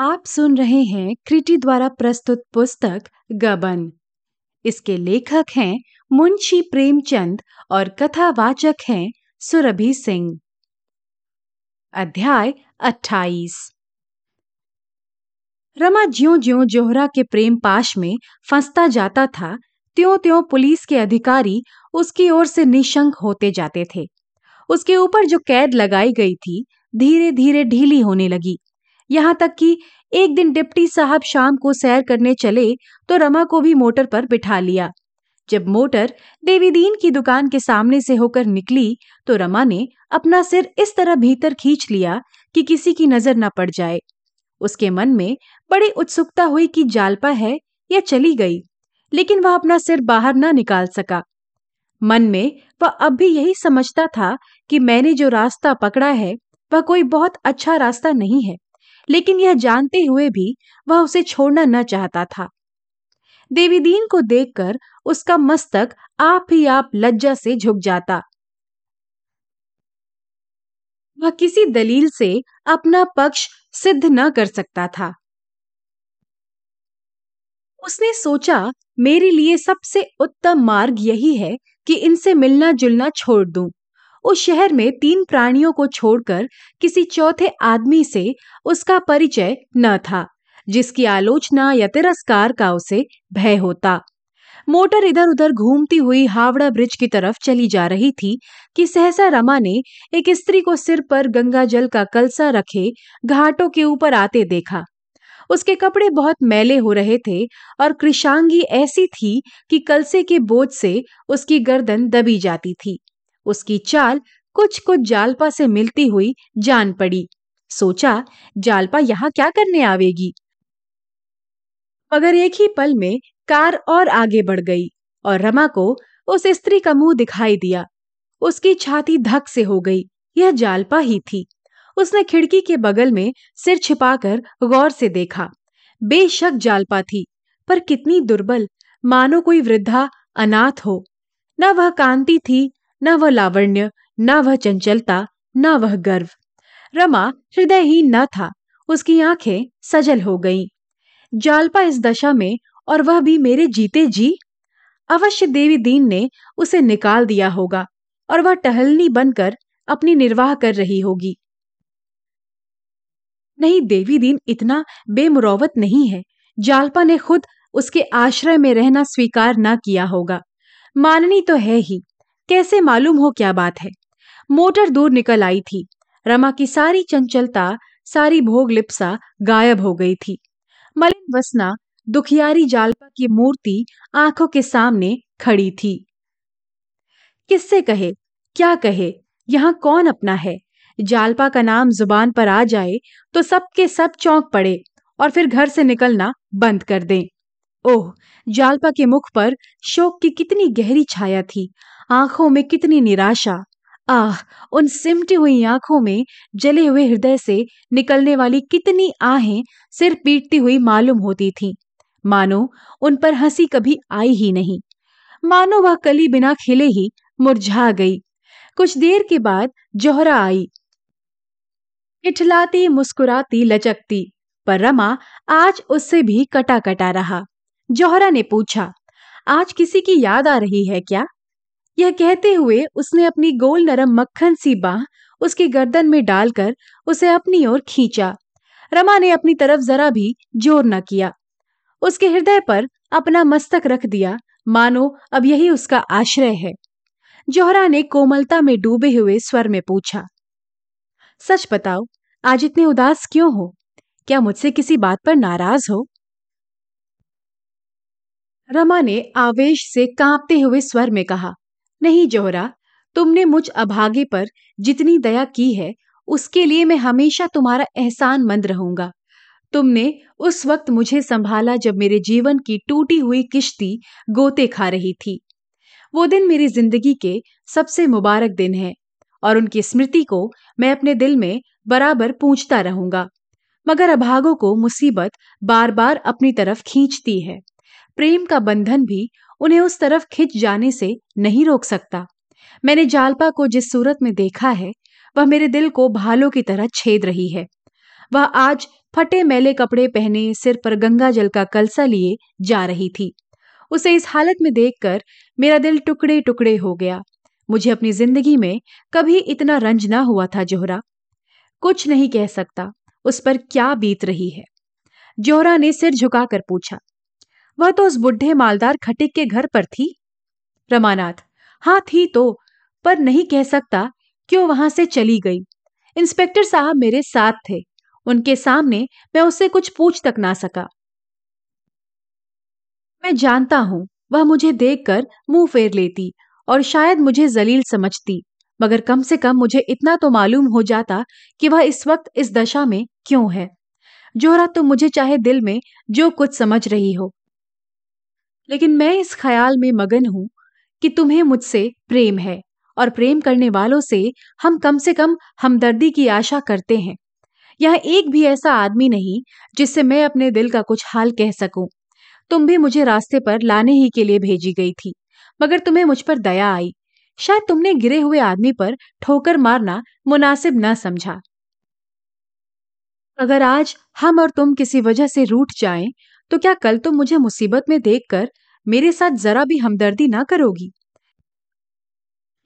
आप सुन रहे हैं क्रिटी द्वारा प्रस्तुत पुस्तक गबन। इसके लेखक हैं मुंशी प्रेमचंद और कथावाचक हैं सुरभि सिंह। अध्याय 28 रमा ज्यो ज्यो जोहरा के प्रेम पाश में फंसता जाता था त्यों त्यों पुलिस के अधिकारी उसकी ओर से निशंक होते जाते थे। उसके ऊपर जो कैद लगाई गई थी धीरे धीरे ढीली होने लगी। यहाँ तक कि एक दिन डिप्टी साहब शाम को सैर करने चले तो रमा को भी मोटर पर बिठा लिया। जब मोटर देवीदीन की दुकान के सामने से होकर निकली तो रमा ने अपना सिर इस तरह भीतर खींच लिया कि किसी की नज़र न पड़ जाए। उसके मन में बड़ी उत्सुकता हुई कि जालपा है या चली गई, लेकिन वह अपना सिर बाहर न निकाल सका। मन में वह अब भी यही समझता था कि मैंने जो रास्ता पकड़ा है, वह कोई बहुत अच्छा रास्ता नहीं है। लेकिन यह जानते हुए भी वह उसे छोड़ना न चाहता था। देवीदीन को देखकर उसका मस्तक आप ही आप लज्जा से झुक जाता। वह किसी दलील से अपना पक्ष सिद्ध न कर सकता था। उसने सोचा, मेरे लिए सबसे उत्तम मार्ग यही है कि इनसे मिलना जुलना छोड़ दूँ। उस शहर में तीन प्राणियों को छोड़कर किसी चौथे आदमी से उसका परिचय न था, जिसकी आलोचना या तिरस्कार का उसे भय होता। मोटर इधर उधर घूमती हुई हावड़ा ब्रिज की तरफ़ चली जा रही थी कि सहसा रमा ने एक स्त्री को सिर पर गंगा जल का कलसा रखे घाटों के ऊपर आते देखा। उसके कपड़े बहुत मैले हो रहे थे और कृषांगी ऐसी थी कि कलसे के बोझ से उसकी गर्दन दबी जाती थी। उसकी चाल कुछ कुछ जालपा से मिलती हुई जान पड़ी। सोचा, जालपा यहाँ क्या करने आवेगी? मगर एक ही पल में कार और आगे बढ़ गई और रमा को उस स्त्री का मुँह दिखाई दिया। उसकी छाती धक से हो गई, यह जालपा ही थी। उसने खिड़की के बगल में सिर छिपाकर गौर से देखा। बेशक जालपा थी, पर कितनी दुर्बल, मानो कोई वृद्धा, अनाथ हो। न वह कांति थी न वह लावण्य, न वह चंचलता, न वह गर्व। रमा हृदयहीन न था, उसकी आँखें सजल हो गईं। जालपा इस दशा में, और वह भी मेरे जीते जी? अवश्य देवी दीन ने उसे निकाल दिया होगा, और वह टहलनी बनकर अपनी निर्वाह कर रही होगी। नहीं, देवी दीन इतना बेमुरौवत नहीं है। जालपा ने खुद उसके आश्रय में रहना स्वीकार ना किया होगा। माननी तो है ही कैसे मालूम हो क्या बात है? मोटर दूर निकल आई थी। रमा की सारी चंचलता, सारी भोग लिप्सा गायब हो गई थी। मलिन वसना, दुखियारी जालपा की मूर्ति आँखों के सामने खड़ी थी। किससे कहे? क्या कहे? यहाँ कौन अपना है? जालपा का नाम ज़ुबान पर आ जाए तो सबके सब चौंक पड़े और फिर घर से निकलना बंद कर दें। ओह, जालपा के मुख पर शोक की कितनी गहरी छाया थी। आँखों में कितनी निराशा। आह, उन सिमटी हुई आँखों में जले हुए हृदय से निकलने वाली कितनी आहें सिर पीटती हुई मालूम होती थीं। मानो, उन पर हँसी कभी आई ही नहीं। मानो वह कली बिना खिले ही मुरझा गई। कुछ देर के बाद जोहरा आई। इठलाती, मुस्कुराती, लचकती, पर रमा आज उससे भी कटा कटा रहा। जोहरा ने पूछा, आज किसी की याद आ रही है क्या? यह कहते हुए उसने अपनी गोल नरम मक्खन सी बाह उसकी गर्दन में डालकर उसे अपनी ओर खींचा। रमा ने अपनी तरफ़ जरा भी ज़ोर न किया। उसके हृदय पर अपना मस्तक रख दिया। मानो, अब यही उसका आश्रय है। जोहरा ने कोमलता में डूबे हुए स्वर में पूछा, सच बताओ, आज इतने उदास क्यों हो? क्या मुझसे किसी बात पर नाराज़ हो? रमा ने आवेश से कांपते हुए स्वर में कहा नहीं जोहरा, तुमने मुझ अभागे पर जितनी दया की है, उसके लिए मैं हमेशा तुम्हारा एहसान मंद रहूँगा। तुमने उस वक्त मुझे संभाला जब मेरे जीवन की टूटी हुई किश्ती गोते खा रही थी। वो दिन मेरी ज़िंदगी के सबसे मुबारक दिन है, और उनकी स्मृति को मैं अपने दिल में बराबर पूछता रहूँगा। मगर अभागों को मुसीबत बार बार अपनी तरफ़ खींचती है। प्रेम का बंधन भी उन्हें उस तरफ़ खिंच जाने से नहीं रोक सकता। मैंने जालपा को जिस सूरत में देखा है, वह मेरे दिल को भालों की तरह छेद रही है। वह आज फटे मैले कपड़े पहने सिर पर गंगा जल का कलसा लिए जा रही थी। उसे इस हालत में देखकर मेरा दिल टुकड़े टुकड़े हो गया। मुझे अपनी ज़िंदगी में कभी इतना रंज ना हुआ था जोहरा। कुछ नहीं कह सकता, उस पर क्या बीत रही है। जोहरा ने सिर झुकाकर पूछा वह तो उस बुढ़े मालदार खटिक के घर पर थी। रमानाथ हाँ थी तो पर नहीं कह सकता क्यों वहाँ से चली गई। इंस्पेक्टर साहब मेरे साथ थे, उनके सामने मैं उससे कुछ पूछ तक ना सका। मैं जानता हूँ, वह मुझे देखकर मुँह फेर लेती और शायद मुझे जलील समझती, मगर कम से कम मुझे इतना तो मालूम हो जाता कि वह इस वक्त इस दशा में क्यों है। जोहरा, तुम मुझे चाहे दिल में जो कुछ समझ रही हो लेकिन मैं इस ख्याल में मगन हूँ कि तुम्हें मुझसे प्रेम है और प्रेम करने वालों से हम कम से कम हमदर्दी की आशा करते हैं। यह एक भी ऐसा आदमी नहीं जिससे मैं अपने दिल का कुछ हाल कह सकूँ। तुम भी मुझे रास्ते पर लाने ही के लिए भेजी गई थी मगर तुम्हें मुझ पर दया आई। शायद तुमने गिरे हुए आदमी पर ठोकर मारना मुनासिब न समझा। अगर आज हम और तुम किसी वजह से रूठ जाएँ, तो क्या कल तुम मुझे मुसीबत में देखकर मेरे साथ जरा भी हमदर्दी ना करोगी।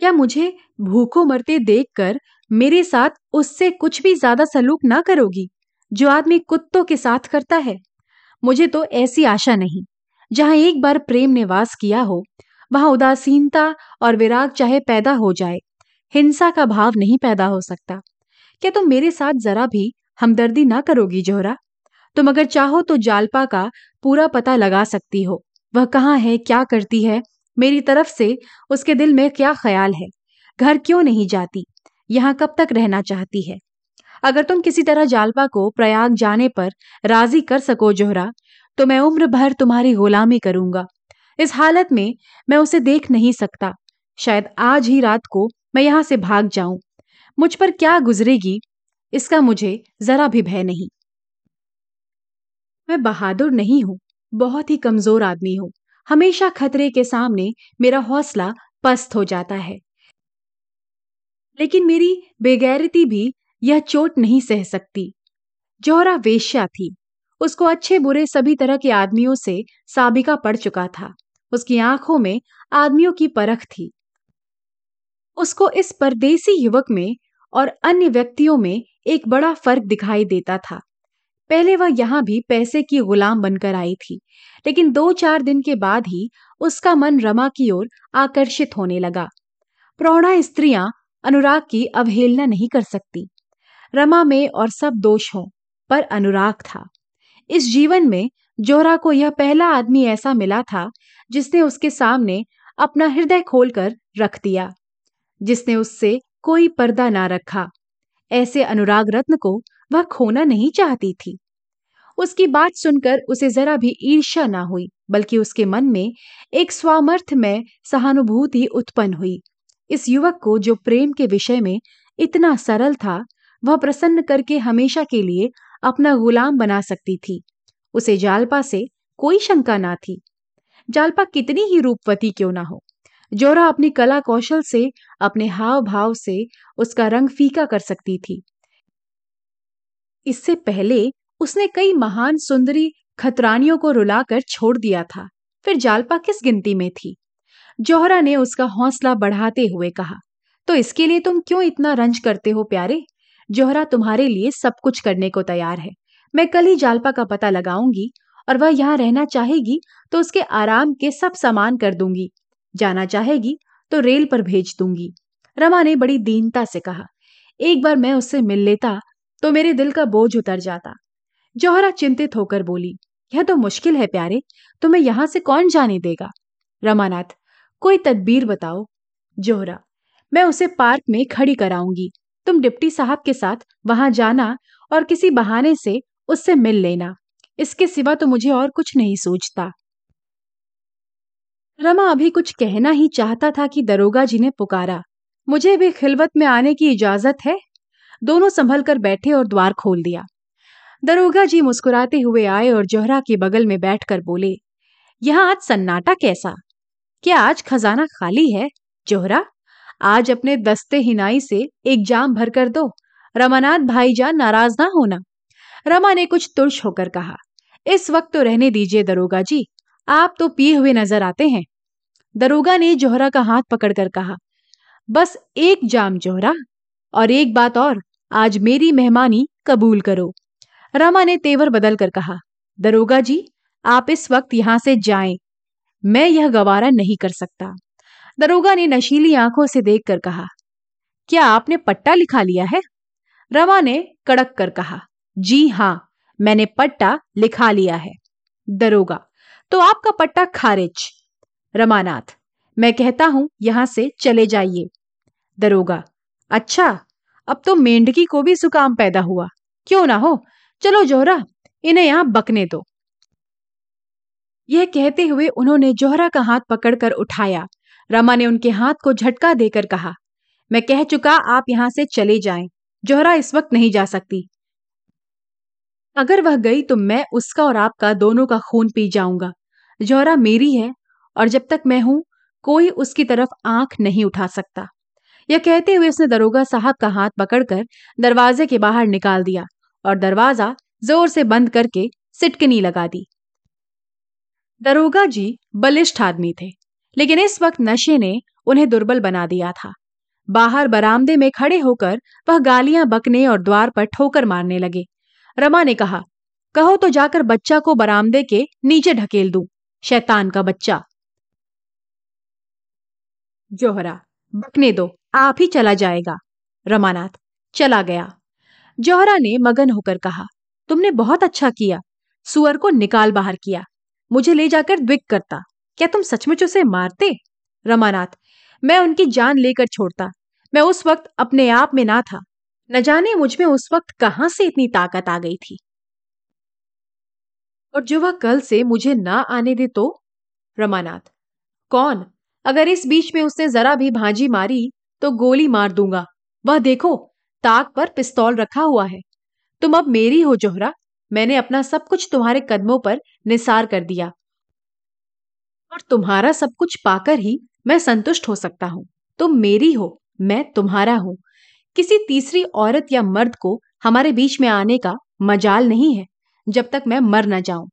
क्या मुझे भूखों मरते देखकर मेरे साथ उससे कुछ भी ज़्यादा सलूक ना करोगी, जो आदमी कुत्तों के साथ करता है? मुझे तो ऐसी आशा नहीं। जहाँ एक बार प्रेम ने वास किया हो, वहाँ उदासीनता और विराग चाहे पैदा हो जाए, हिंसा का भाव नहीं पैदा हो सकता। क्या तुम मेरे साथ जरा भी हमदर्दी ना करोगी, जोहरा? तुम अगर चाहो तो जालपा का पूरा पता लगा सकती हो। वह कहाँ है, क्या करती है? मेरी तरफ़ से उसके दिल में क्या ख्याल है? घर क्यों नहीं जाती? यहाँ कब तक रहना चाहती है? अगर तुम किसी तरह जालपा को प्रयाग जाने पर राज़ी कर सको जोहरा तो मैं उम्र भर तुम्हारी गुलामी करूँगा। इस हालत में मैं उसे देख नहीं सकता। शायद आज ही रात को मैं यहाँ से भाग जाऊँ। मुझ पर क्या गुजरेगी? इसका मुझे जरा भी भय नहीं। मैं बहादुर नहीं हूँ। बहुत ही कमज़ोर आदमी हूँ। हमेशा खतरे के सामने मेरा हौसला पस्त हो जाता है। लेकिन मेरी बेगैरती भी यह चोट नहीं सह सकती। जौहरा वेश्या थी। उसको अच्छे बुरे सभी तरह के आदमियों से साबिका पड़ चुका था। उसकी आँखों में आदमियों की परख थी। उसको इस परदेसी युवक में और अन्य व्यक्तियों में एक बड़ा फ़र्क दिखाई देता था। पहले वह यहाँ भी पैसे की गुलाम बनकर आई थी, लेकिन दो चार दिन के बाद ही उसका मन रमा की ओर आकर्षित होने लगा। प्रौढ़ा स्त्रियाँ अनुराग की अवहेलना नहीं कर सकती। रमा में और सब दोष हो, पर अनुराग था। इस जीवन में जोहरा को यह पहला आदमी ऐसा मिला था जिसने उसके सामने अपना हृदय खोलकर रख दिया, जिसने उससे कोई पर्दा ना रखा। ऐसे अनुराग रत्न को वह खोना नहीं चाहती थी। उसकी बात सुनकर उसे जरा भी ईर्ष्या ना हुई, बल्कि उसके मन में एक स्वामर्थ में सहानुभूति उत्पन्न हुई। इस युवक को जो प्रेम के विषय में इतना सरल था, वह प्रसन्न करके हमेशा के लिए अपना गुलाम बना सकती थी। उसे जालपा से कोई शंका ना थी। जालपा कितनी ही रूपवती क्यों ना हो। जोरा अपनी कला कौशल से, अपने हाव भाव से उसका रंग फीका कर सकती थी। इससे पहले उसने कई महान सुंदरी खतरानियों को रुलाकर छोड़ दिया था। फिर जालपा किस गिनती में थी? जोहरा ने उसका हौसला बढ़ाते हुए कहा तो इसके लिए तुम क्यों इतना रंज करते हो प्यारे? जोहरा तुम्हारे लिए सब कुछ करने को तैयार है। मैं कल ही जालपा का पता लगाऊँगी और वह यहाँ रहना चाहेगी तो उसके आराम के सब सामान कर दूँगी। जाना चाहेगी तो रेल पर भेज दूँगी। रमा ने बड़ी दीनता से कहा, एक बार मैं उससे मिल लेता तो मेरे दिल का बोझ उतर जाता। जौहरा चिंतित होकर बोली, यह तो मुश्किल है प्यारे, तुम्हें यहाँ से कौन जाने देगा? रमानाथ, कोई तदबीर बताओ। जोहरा, मैं उसे पार्क में खड़ी कराऊँगी। तुम डिप्टी साहब के साथ वहाँ जाना और किसी बहाने से उससे मिल लेना। इसके सिवा तो मुझे और कुछ नहीं सोचता। रमा अभी कुछ कहना ही चाहता था कि दरोगा जी ने पुकारा, मुझे भी खिलवत में आने की इजाज़त है? दोनों संभल कर बैठे और द्वार खोल दिया। दरोगा जी मुस्कुराते हुए आए और जोहरा के बगल में बैठकर बोले, यहाँ आज सन्नाटा कैसा? क्या आज खजाना खाली है? जोहरा, आज अपने दस्ते हिनाई से एक जाम भर कर दो। रमानाथ भाईजान नाराज़ ना होना। रमा ने कुछ तुर्श होकर कहा, इस वक्त तो रहने दीजिए दरोगा जी, आप तो पिए हुए नज़र आते हैं। दरोगा ने जोहरा का हाथ पकड़कर कहा, बस एक जाम जोहरा, और एक बात और आज मेरी मेहमानी कबूल करो। रमा ने तेवर बदल कर कहा, दरोगा जी, आप इस वक्त यहाँ से जाएँ। मैं यह गवारा नहीं कर सकता। दरोगा ने नशीली आँखों से देख कर कहा, क्या आपने पट्टा लिखा लिया है? रमा ने कड़क कर कहा, जी हाँ, मैंने पट्टा लिखा लिया है। दरोगा तो आपका पट्टा खारिज। रमानाथ, मैं कहता हूँ यहाँ से चले जाइए। दरोगा अच्छा अब तो मेंढकी को भी सुकाम पैदा हुआ। क्यों ना हो? चलो जोहरा, इन्हें यहाँ बकने दो। यह कहते हुए उन्होंने जोहरा का हाथ पकड़कर उठाया। रमा ने उनके हाथ को झटका देकर कहा, मैं कह चुका आप यहाँ से चले जाएँ। जोहरा इस वक्त नहीं जा सकती। अगर वह गई तो मैं उसका और आपका दोनों का खून पी जाऊँगा। जोहरा मेरी है, और जब तक मैं हूँ, कोई उसकी तरफ़ आँख नहीं उठा सकता। यह कहते हुए उसने दरोगा साहब का हाथ पकड़कर दरवाजे के बाहर निकाल दिया और दरवाज़ा ज़ोर से बंद करके सिटकनी लगा दी। दरोगा जी बलिष्ठ आदमी थे, लेकिन इस वक्त नशे ने उन्हें दुर्बल बना दिया था। बाहर बरामदे में खड़े होकर वह गालियाँ बकने और द्वार पर ठोकर मारने लगे। रमा ने कहा, कहो तो जाकर बच्चा को बरामदे के नीचे ढकेल दूँ, शैतान का बच्चा। जोहरा, बकने दो। आप ही चला जाएगा। रमानाथ चला गया। जौहरा ने मगन होकर कहा, तुमने बहुत अच्छा किया। सुअर को निकाल बाहर किया। मुझे ले जाकर द्विक करता। क्या तुम सचमुच उसे मारते? रमानाथ, मैं उनकी जान लेकर छोड़ता। मैं उस वक्त अपने आप में ना था। न जाने मुझमें उस वक्त कहाँ से इतनी ताकत आ गई थी। और जो वह कल से मुझे ना आने दे तो? रमानाथ, कौन? अगर इस बीच में उसने जरा भी भांजी मारी तो गोली मार दूँगा। वह देखो, ताक पर पिस्तौल रखा हुआ है। तुम अब मेरी हो, जोहरा। मैंने अपना सब कुछ तुम्हारे कदमों पर निसार कर दिया। और तुम्हारा सब कुछ पाकर ही मैं संतुष्ट हो सकता हूँ। तुम मेरी हो, मैं तुम्हारा हूँ। किसी तीसरी औरत या मर्द को हमारे बीच में आने का मजाल नहीं है, जब तक मैं मर न जाऊँ।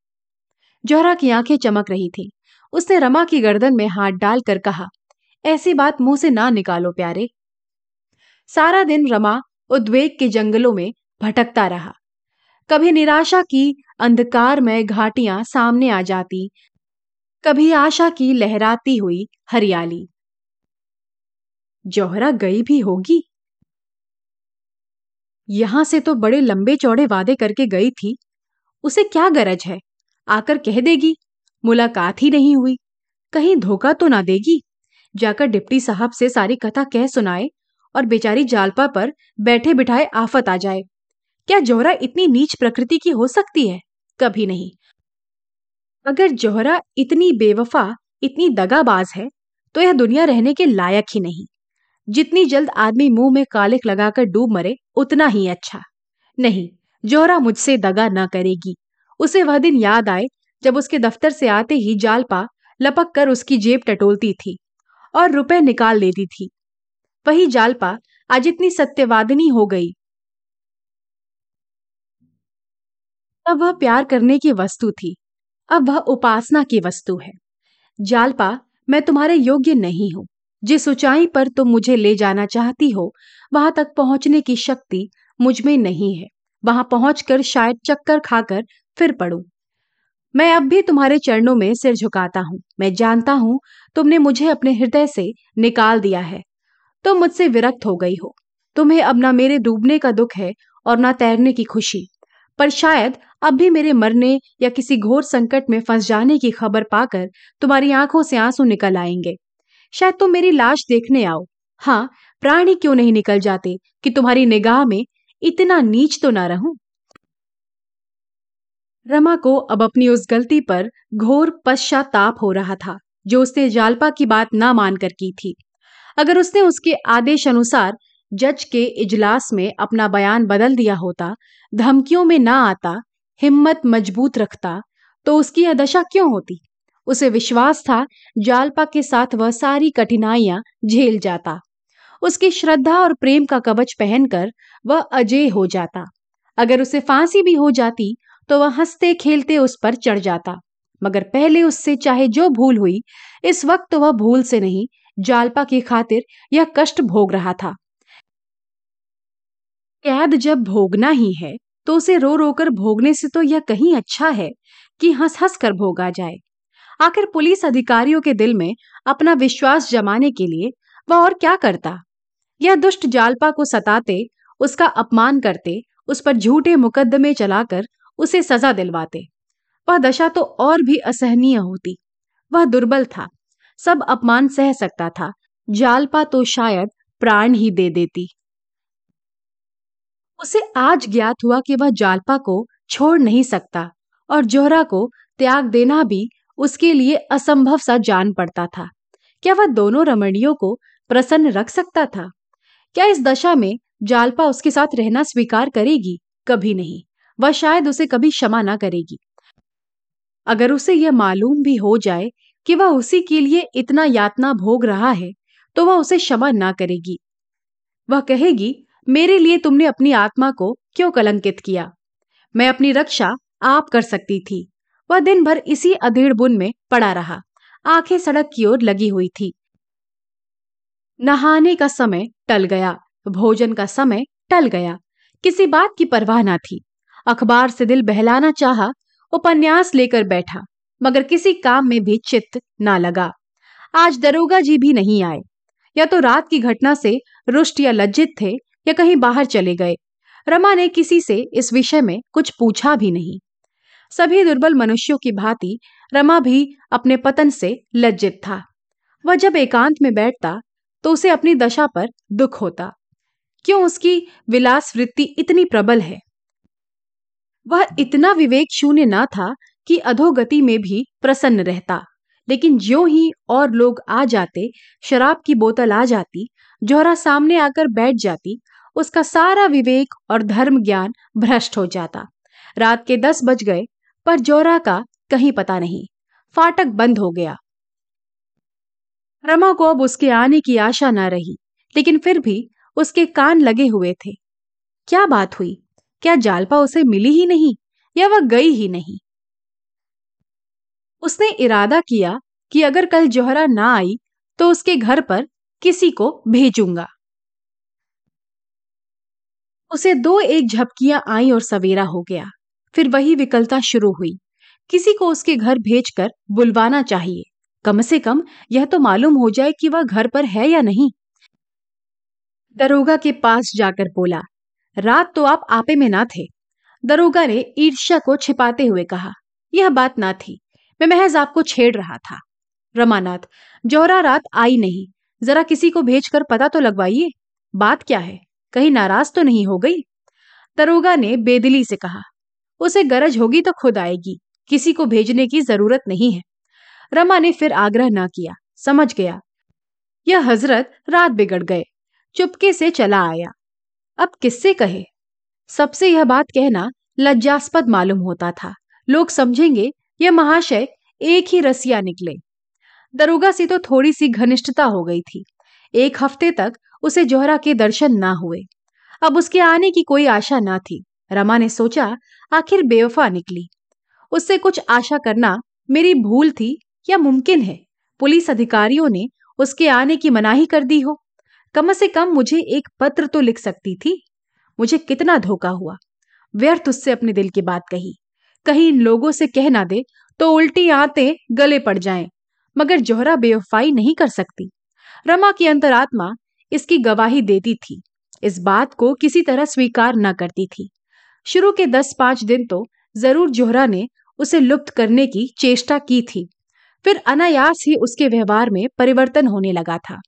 जोहरा की आँखें चमक रही थी। उसने रमा की गर्दन में हाथ डालकर कहा ऐसी बात मुँह से ना निकालो प्यारे। सारा दिन रमा उद्वेग के जंगलों में भटकता रहा। कभी निराशा की अंधकार में घाटियाँ सामने आ जाती, कभी आशा की लहराती हुई हरियाली। जौहरा गई भी होगी। यहाँ से तो बड़े लंबे चौड़े वादे करके गई थी। उसे क्या गरज है? आकर कह देगी, मुलाकात ही नहीं हुई। कहीं धोखा तो ना देगी। जाकर डिप्टी साहब से सारी कथा कह सुनाए और बेचारी जालपा पर बैठे बिठाए आफत आ जाए। क्या जोहरा इतनी नीच प्रकृति की हो सकती है? कभी नहीं। अगर जोहरा इतनी बेवफा, इतनी दगाबाज है तो यह दुनिया रहने के लायक ही नहीं। जितनी जल्द आदमी मुँह में कालिक लगाकर डूब मरे, उतना ही अच्छा। नहीं, जोहरा मुझसे दगा न करेगी। उसे वह दिन याद आए जब उसके दफ्तर से आते ही जालपा लपक कर उसकी जेब टटोलती थी। और रुपए निकाल लेती थी। वही जालपा आज इतनी सत्यवादिनी हो गई। अब वह प्यार करने की वस्तु थी। अब वह उपासना की वस्तु है। जालपा, मैं तुम्हारे योग्य नहीं हूँ। जिस ऊंचाई पर तुम मुझे ले जाना चाहती हो, वहाँ तक पहुँचने की शक्ति मुझमें नहीं है। वहाँ पहुंचकर शायद चक्कर खाकर फिर पड़ू मैं अब भी तुम्हारे चरणों में सिर झुकाता हूँ। मैं जानता हूँ तुमने मुझे अपने हृदय से निकाल दिया है। तुम मुझसे विरक्त हो गई हो। तुम्हें अब ना मेरे डूबने का दुख है और ना तैरने की खुशी। पर शायद अब भी मेरे मरने या किसी घोर संकट में फंस जाने की खबर पाकर तुम्हारी आँखों से आँसू निकल आएँगे। शायद तुम मेरी लाश देखने आओ। हाँ प्राणी क्यों नहीं निकल जाते कि तुम्हारी निगाह में इतना नीच तो ना रहूँ? रमा को अब अपनी उस गलती पर घोर पश्चाताप हो रहा था। जो उसने जालपा की बात ना मानकर की थी। अगर उसने उसके आदेश अनुसार जज के इजलास में अपना बयान बदल दिया होता, धमकियों में ना आता, हिम्मत मज़बूत रखता तो उसकी यह दशा क्यों होती? उसे विश्वास था जालपा के साथ वह सारी कठिनाइयाँ झेल जाता। उसकी श्रद्धा और प्रेम का कवच पहनकर वह अजय हो जाता। अगर उसे फांसी भी हो जाती तो वह हँसते खेलते उस पर चढ़ जाता। मगर पहले उससे चाहे जो भूल हुई, इस वक्त तो वह भूल से नहीं, जालपा की खातिर यह कष्ट भोग रहा था। कैद जब भोगना ही है तो उसे रो रोकर भोगने से तो यह कहीं अच्छा है कि हंस हंस कर भोगा जाए। आखिर पुलिस अधिकारियों के दिल में अपना विश्वास जमाने के लिए वह और क्या करता? यह दुष्ट जालपा को सताते, उसका अपमान करते, उस पर झूठे मुकदमे चलाकर उसे सजा दिलवाते। वह दशा तो और भी असहनीय होती। वह दुर्बल था। सब अपमान सह सकता था। जालपा तो शायद प्राण ही दे देती। उसे आज ज्ञात हुआ कि वह जालपा को छोड़ नहीं सकता और जोहरा को त्याग देना भी उसके लिए असंभव सा जान पड़ता था। क्या वह दोनों रमणियों को प्रसन्न रख सकता था? क्या इस दशा में जालपा उसके साथ रहना स्वीकार करेगी? कभी नहीं। वह शायद उसे कभी क्षमा ना करेगी। अगर उसे यह मालूम भी हो जाए कि वह उसी के लिए इतना यातना भोग रहा है तो वह उसे क्षमा ना करेगी। वह कहेगी, मेरे लिए तुमने अपनी आत्मा को क्यों कलंकित किया? मैं अपनी रक्षा आप कर सकती थी। वह दिन भर इसी अधेड़ बुन में पड़ा रहा। आँखें सड़क की ओर लगी हुई थी। नहाने का समय टल गया, भोजन का समय टल गया। किसी बात की परवाह ना थी। अखबार से दिल बहलाना चाहा उपन्यास लेकर बैठा, मगर किसी काम में भी चित्त ना लगा। आज दरोगा जी भी नहीं आए। या तो रात की घटना से रुष्ट या लज्जित थे, या कहीं बाहर चले गए। रमा ने किसी से इस विषय में कुछ पूछा भी नहीं। सभी दुर्बल मनुष्यों की भांति रमा भी अपने पतन से लज्जित था। वह जब एकांत में बैठता तो उसे अपनी दशा पर दुख होता। क्यों उसकी विलास वृत्ति इतनी प्रबल है? वह इतना विवेक शून्य न था कि अधोगति में भी प्रसन्न रहता। लेकिन ज्यो ही और लोग आ जाते, शराब की बोतल आ जाती, जोहरा सामने आकर बैठ जाती, उसका सारा विवेक और धर्म ज्ञान भ्रष्ट हो जाता। रात के दस बज गए, पर जोरा का कहीं पता नहीं। फाटक बंद हो गया। रमा को अब उसके आने की आशा न रही, लेकिन फिर भी उसके कान लगे हुए थे। क्या बात हुई? क्या जालपा उसे मिली ही नहीं या वह गई ही नहीं? उसने इरादा किया कि अगर कल जोहरा ना आई तो उसके घर पर किसी को भेजूँगा। उसे दो एक झपकियाँ आई और सवेरा हो गया। फिर वही विकलता शुरू हुई। किसी को उसके घर भेजकर बुलवाना चाहिए। कम से कम यह तो मालूम हो जाए कि वह घर पर है या नहीं। दरोगा के पास जाकर बोला रात तो आप आपे में ना थे। दरोगा ने ईर्ष्या को छिपाते हुए कहा, यह बात ना थी, मैं महज आपको छेड़ रहा था। रमानाथ जौहरा रात आई नहीं, जरा किसी को भेजकर पता तो लगवाइए, बात क्या है, कहीं नाराज़ तो नहीं हो गई? दरोगा ने बेदिली से कहा, उसे गरज होगी तो खुद आएगी, किसी को भेजने की ज़रूरत नहीं है। रमा ने फिर आग्रह ना किया, समझ गया। यह हज़रत रात बिगड़ गए, चुपके से चला आया। अब किससे कहे? सबसे यह बात कहना लज्जास्पद मालूम होता था। लोग समझेंगे, यह महाशय एक ही रसिया निकले। दरोगा से तो थोड़ी सी घनिष्ठता हो गई थी। एक हफ़्ते तक उसे जोहरा के दर्शन ना हुए। अब उसके आने की कोई आशा ना थी। रमा ने सोचा, आखिर बेवफा निकली। उससे कुछ आशा करना मेरी भूल थी या मुमकिन है? पुलिस अधिकारियों ने उसके आने की मनाही कर दी हो। कम से कम मुझे एक पत्र तो लिख सकती थी। मुझे कितना धोखा हुआ। व्यर्थ उससे अपने दिल की बात कही। कहीं इन लोगों से कह ना दे तो उल्टी आते गले पड़ जाएँ, मगर जोहरा बेवफाई नहीं कर सकती। रमा की अंतरात्मा इसकी गवाही देती थी। इस बात को किसी तरह स्वीकार न करती थी। शुरू के दस पाँच दिन तो ज़रूर जोहरा ने उसे लुप्त करने की चेष्टा की थी। फिर अनायास ही उसके व्यवहार में परिवर्तन होने लगा था।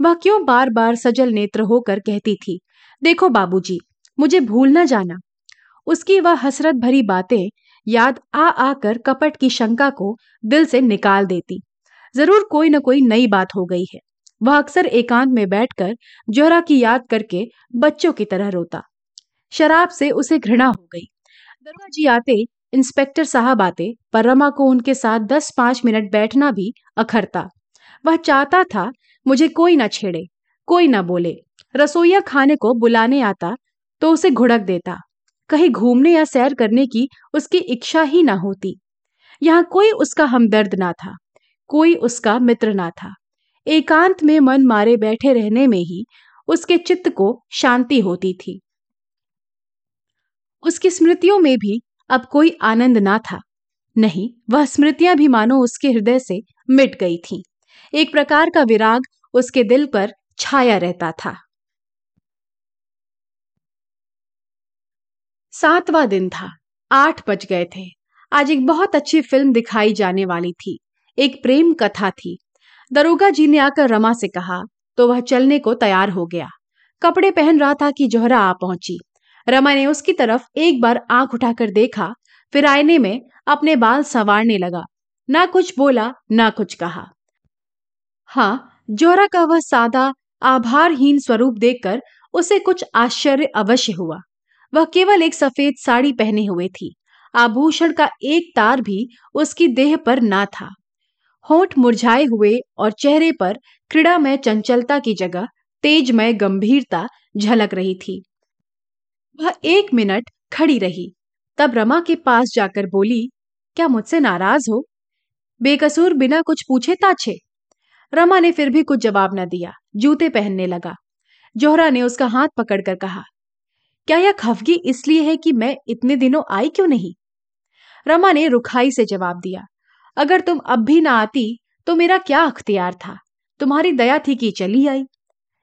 वह क्यों बार बार सजल नेत्र होकर कहती थी देखो बाबूजी, मुझे भूल न जाना। उसकी वह हसरत भरी बातें याद आ आकर कपट की शंका को दिल से निकाल देती। ज़रूर कोई न कोई नई बात हो गई है। वह अक्सर एकांत में बैठकर जोहरा की याद करके बच्चों की तरह रोता। शराब से उसे घृणा हो गई। दरोगा जी आते इंस्पेक्टर साहब आते पर रमा को उनके साथ दस पाँच मिनट बैठना भी अखरता वह चाहता था मुझे कोई ना छेड़े, कोई ना बोले। रसोईया खाने को बुलाने आता तो उसे घुड़क देता। कहीं घूमने या सैर करने की उसकी इच्छा ही ना होती। यहाँ कोई उसका हमदर्द ना था, कोई उसका मित्र ना था। एकांत में मन मारे बैठे रहने में ही उसके चित्त को शांति होती थी। उसकी स्मृतियों में भी अब कोई आनंद ना था। नहीं, वह स्मृतियाँ भी मानो उसके हृदय से मिट गई थीं। एक प्रकार का विराग उसके दिल पर छाया रहता था। सातवां दिन था। आठ बज गए थे। आज एक बहुत अच्छी फ़िल्म दिखाई जाने वाली थी। एक प्रेम कथा थी। दरोगा जी ने आकर रमा से कहा तो वह चलने को तैयार हो गया। कपड़े पहन रहा था कि जोहरा आ पहुँची। रमा ने उसकी तरफ़ एक बार आँख उठाकर देखा, फिर आईने में अपने बाल संवारने लगा। ना कुछ बोला, ना कुछ कहा। हाँ जोरा का वह सादा, आभारहीन स्वरूप देखकर उसे कुछ आश्चर्य अवश्य हुआ। वह केवल एक सफ़ेद साड़ी पहने हुए थी। आभूषण का एक तार भी उसकी देह पर ना था। होठ मुरझाए हुए और चेहरे पर क्रीड़ामय चंचलता की जगह तेजमय गंभीरता झलक रही थी। वह एक मिनट खड़ी रही। तब रमा के पास जाकर बोली, क्या मुझसे नाराज़ हो? बेकसूर बिना कुछ पूछे ताछे? रमा ने फिर भी कुछ जवाब न दिया। जूते पहनने लगा। जोहरा ने उसका हाथ पकड़कर कहा, क्या यह खफगी इसलिए है कि मैं इतने दिनों आई क्यों नहीं? रमा ने रुखाई से जवाब दिया, अगर तुम अब भी ना आती तो मेरा क्या अख्तियार था? तुम्हारी दया थी कि चली आई।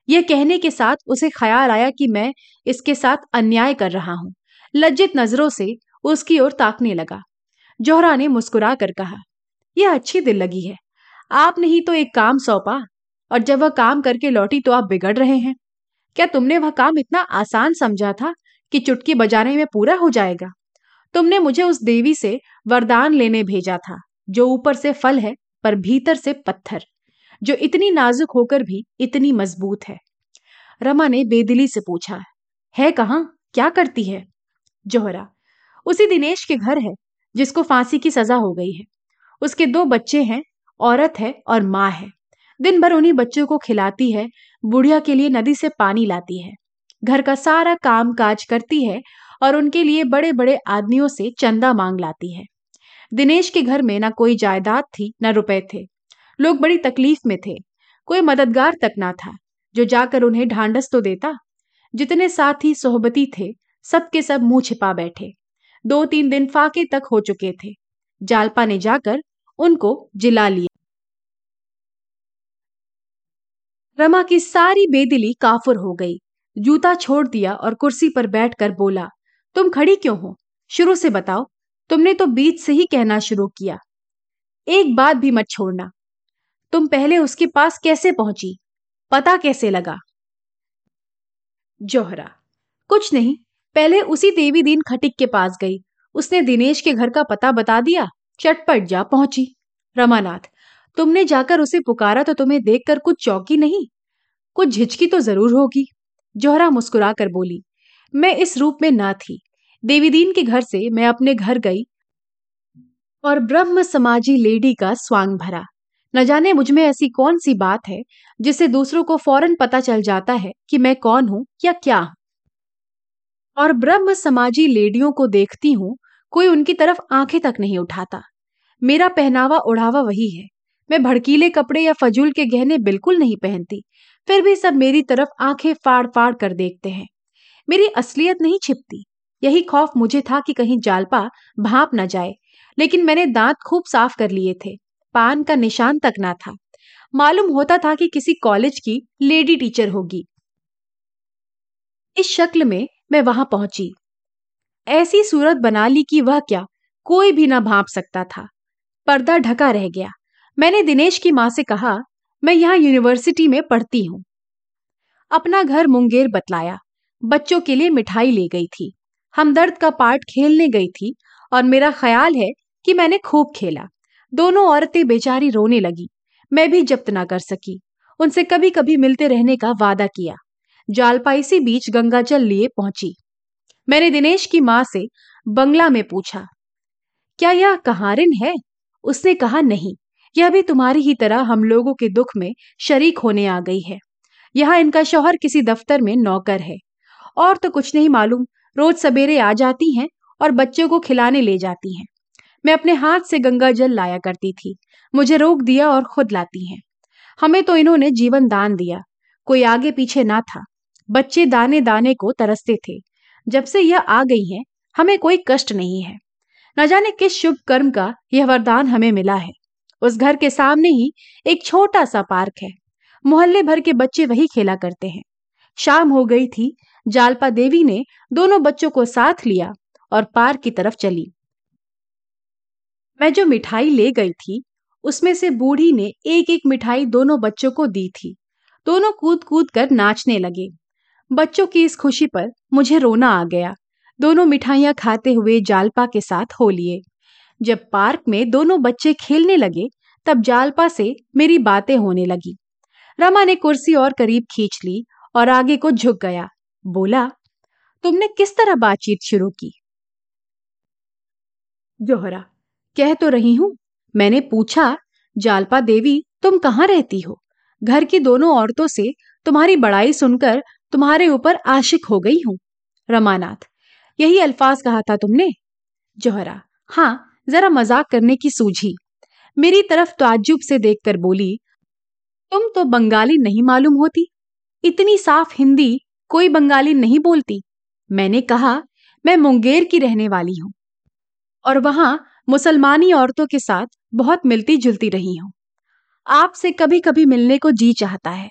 यह कहने के साथ उसे ख्याल आया कि मैं इसके साथ अन्याय कर रहा हूँ। लज्जित नज़रों से उसकी ओर ताकने लगा। जोहरा ने मुस्कुरा कर कहा, यह अच्छी दिल लगी है। आपने ही तो एक काम सौंपा, और जब वह काम करके लौटी तो आप बिगड़ रहे हैं। क्या तुमने वह काम इतना आसान समझा था कि चुटकी बजाने में पूरा हो जाएगा? तुमने मुझे उस देवी से वरदान लेने भेजा था, जो ऊपर से फल है, पर भीतर से पत्थर, जो इतनी नाजुक होकर भी इतनी मज़बूत है। रमा ने बेदिली से पूछा, है कहा? क्या करती है? जोहरा, उसी दिनेश के घर है, जिसको फांसी की सजा हो गई है। उसके दो बच्चे हैं औरत है और माँ है। दिन भर उन्हीं बच्चों को खिलाती है, बुढ़िया के लिए नदी से पानी लाती है। घर का सारा काम काज करती है और उनके लिए बड़े बड़े आदमियों से चंदा मांग लाती है। दिनेश के घर में ना कोई जायदाद थी, न रुपए थे। लोग बड़ी तकलीफ़ में थे। कोई मददगार तक ना था। जो जाकर उन्हें ढांढस तो देता। जितने साथी सोहबती थे सबके सब मुँह छिपा बैठे। दो तीन दिन फाके तक हो चुके थे। जालपा ने जाकर उनको जिला लिया। रमा की सारी बेदिली काफुर हो गई। जूता छोड़ दिया और कुर्सी पर बैठकर बोला, तुम खड़ी क्यों हो? शुरू से बताओ, तुमने तो बीच से ही कहना शुरू किया। एक बात भी मत छोड़ना। तुम पहले उसके पास कैसे पहुँची? पता कैसे लगा? जोहरा, कुछ नहीं, पहले उसी देवी दीन खटिक के पास गई। उसने दिनेश के घर का पता बता दिया? चटपट जा पहुँची। रमानाथ, तुमने जाकर उसे पुकारा तो तुम्हें देखकर कुछ चौकी नहीं? कुछ झिझकी तो ज़रूर होगी। जोहरा मुस्कुरा कर बोली, मैं इस रूप में ना थी। देवीदीन के घर से मैं अपने घर गई और ब्रह्म समाजी लेडी का स्वांग भरा। न जाने मुझमें ऐसी कौन सी बात है जिसे दूसरों को फ़ौरन पता चल जाता है कि मैं कौन हूँ या क्या और ब्रह्म समाजी लेडियों को देखती हूँ कोई उनकी तरफ़ आँखें तक नहीं उठाता। मेरा पहनावा उड़ावा वही है। मैं भड़कीले कपड़े या फजूल के गहने बिल्कुल नहीं पहनती। फिर भी सब मेरी तरफ़ आँखें फाड़ फाड़ कर देखते हैं। मेरी असलियत नहीं छिपती। यही खौफ मुझे था कि कहीं जालपा भाप न जाए, लेकिन मैंने दांत खूब साफ़ कर लिए थे। पान का निशान तक ना था। मालूम होता था कि किसी कॉलेज की लेडी टीचर होगी। इस शक्ल में मैं वहाँ पहुँची। ऐसी सूरत बना ली कि वह क्या? कोई भी ना भाप सकता था। पर्दा ढका रह गया। मैंने दिनेश की माँ से कहा, मैं यहाँ यूनिवर्सिटी में पढ़ती हूँ। अपना घर मुंगेर बतलाया। बच्चों के लिए मिठाई ले गई थी। हमदर्द का पार्ट खेलने गई थी और मेरा ख्याल है कि मैंने खूब खेला। दोनों औरतें बेचारी रोने लगी। मैं भी जब्त ना कर सकी। उनसे कभी कभी मिलते रहने का वादा किया। जालपाइसी बीच गंगाजल लिए पहुँची। मैंने दिनेश की माँ से बंगला में पूछा, क्या यह कहारिन है? उसने कहा, नहीं, यह भी तुम्हारी ही तरह हम लोगों के दुख में शरीक होने आ गई है। यहाँ इनका शौहर किसी दफ्तर में नौकर है। और तो कुछ नहीं मालूम, रोज सवेरे आ जाती हैं और बच्चों को खिलाने ले जाती हैं। मैं अपने हाथ से गंगा जल लाया करती थी, मुझे रोक दिया और खुद लाती हैं। हमें तो इन्होंने जीवन दान दिया, कोई आगे पीछे ना था, बच्चे दाने दाने को तरसते थे। जब से यह आ गई हैं, हमें कोई कष्ट नहीं है। न जाने किस शुभ कर्म का यह वरदान हमें मिला है। उस घर के सामने ही एक छोटा सा पार्क है। मोहल्ले भर के बच्चे वही खेला करते हैं। शाम हो गई थी, जालपा देवी ने दोनों बच्चों को साथ लिया और पार्क की तरफ़ चली। मैं जो मिठाई ले गई थी, उसमें से बूढ़ी ने एक एक मिठाई दोनों बच्चों को दी थी। दोनों कूद कूद कर नाचने लगे। बच्चों की इस खुशी पर मुझे रोना आ गया। दोनों मिठाइयाँ खाते हुए जालपा के साथ हो लिए। जब पार्क में दोनों बच्चे खेलने लगे, तब जालपा से मेरी बातें होने लगी। रमा ने कुर्सी और करीब खींच ली और आगे को झुक गया। बोला, तुमने किस तरह बातचीत शुरू की? जोहरा, कह तो रही हूँ, मैंने पूछा, जालपा देवी, तुम कहाँ रहती हो? घर की दोनों औरतों से तुम्हारी बड़ाई सुनकर तुम्हारे ऊपर आशिक हो गई हूँ। रमानाथ, यही अल्फाज कहा था तुमने? जोहरा हाँ जरा मज़ाक करने की सूझी। मेरी तरफ़ ताज्जुब से देखकर बोली, तुम तो बंगाली नहीं मालूम होती। इतनी साफ़ हिंदी कोई बंगाली नहीं बोलती। मैंने कहा, मैं मुंगेर की रहने वाली हूँ। और वहाँ मुसलमानी औरतों के साथ बहुत मिलती जुलती रही हूँ। आपसे कभी कभी मिलने को जी चाहता है।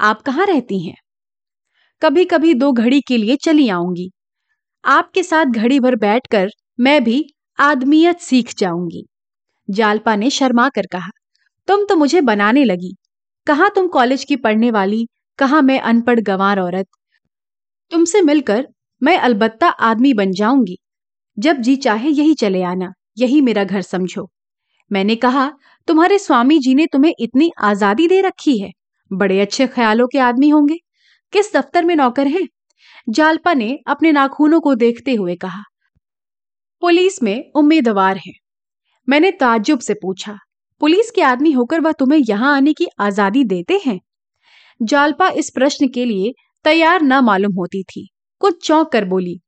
आप कहाँ रहती हैं? कभी कभी दो घड़ी के लिए चली आऊँगी। आपके साथ घड़ी भर बैठकर मैं भी आदमियत सीख जाऊँगी। जालपा ने शर्मा कर कहा, तुम तो मुझे बनाने लगी। कहा तुम कॉलेज की पढ़ने वाली? कहा मैं अनपढ़ गंवार औरत? तुमसे मिलकर मैं अलबत्ता आदमी बन जाऊँगी। जब जी चाहे यही चले आना, यही मेरा घर समझो। मैंने कहा, तुम्हारे स्वामी जी ने तुम्हें इतनी आज़ादी दे रखी है। बड़े अच्छे ख्यालों के आदमी होंगे। किस दफ्तर में नौकर है? जालपा ने अपने नाखूनों को देखते हुए कहा, पुलिस में उम्मीदवार है। मैंने ताज्जुब से पूछा, पुलिस के आदमी होकर वह तुम्हें यहाँ आने की आज़ादी देते हैं? जालपा इस प्रश्न के लिए तैयार न मालूम होती थी। कुछ चौंक कर बोली,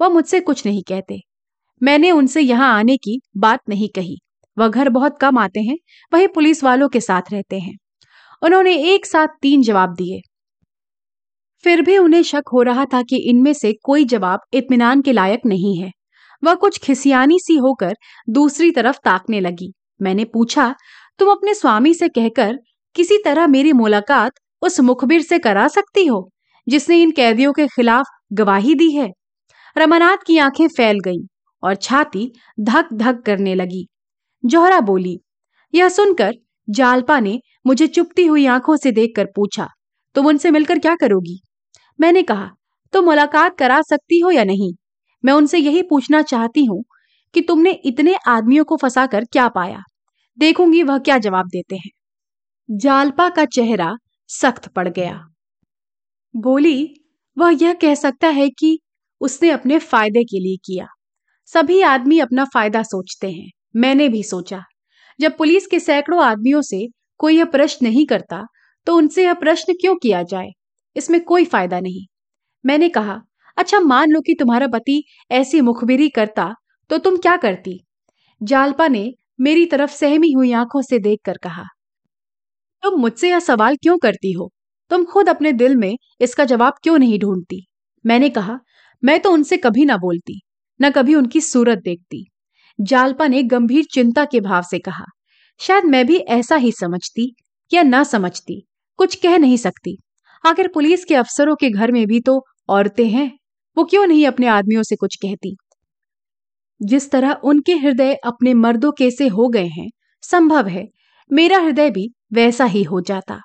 वह मुझसे कुछ नहीं कहते। मैंने उनसे यहाँ आने की बात नहीं कही। वह घर बहुत कम आते हैं, वही पुलिस वालों के साथ रहते हैं। उन्होंने एक साथ तीन जवाब दिए। फिर भी उन्हें शक हो रहा था कि इनमें से कोई जवाब इत्मीनान के लायक नहीं है। वह कुछ खिसियानी सी होकर दूसरी तरफ़ ताकने लगी। मैंने पूछा, तुम अपने स्वामी से कहकर किसी तरह मेरी मुलाकात उस मुखबिर से करा सकती हो, जिसने इन कैदियों के खिलाफ गवाही दी है? रमानाथ की आँखें फैल गईं और छाती धक धक करने लगी। जोहरा बोली, यह सुनकर जालपा ने मुझे चुपती हुई आँखों से देखकर पूछा, तुम उनसे मिलकर क्या करोगी? मैंने कहा तुम मुलाकात करा सकती हो या नहीं? मैं उनसे यही पूछना चाहती हूँ कि तुमने इतने आदमियों को फंसाकर क्या पाया? देखूँगी वह क्या जवाब देते हैं. जालपा का चेहरा सख्त पड़ गया। बोली, वह यह कह सकता है कि उसने अपने फ़ायदे के लिए किया। सभी आदमी अपना फ़ायदा सोचते हैं। मैंने भी सोचा। जब पुलिस के सैकड़ों आदमियों से कोई यह प्रश्न नहीं करता तो उनसे यह प्रश्न क्यों किया जाए? इसमें कोई फ़ायदा नहीं। मैंने कहा अच्छा मान लो कि तुम्हारा पति ऐसी मुखबिरी करता तो तुम क्या करती? जालपा ने मेरी तरफ़ सहमी हुई आँखों से देखकर कहा, तुम मुझसे यह सवाल क्यों करती हो? तुम खुद अपने दिल में इसका जवाब क्यों नहीं ढूंढती? मैंने कहा, मैं तो उनसे कभी ना बोलती, न कभी उनकी सूरत देखती। जालपा ने गंभीर चिंता के भाव से कहा, शायद मैं भी ऐसा ही समझती या ना समझती, कुछ कह नहीं सकती। आखिर पुलिस के अफसरों के घर में भी तो औरतें हैं। वो क्यों नहीं अपने आदमियों से कुछ कहती? जिस तरह उनके हृदय अपने मर्दों के से हो गए हैं, संभव है मेरा हृदय भी वैसा ही हो जाता।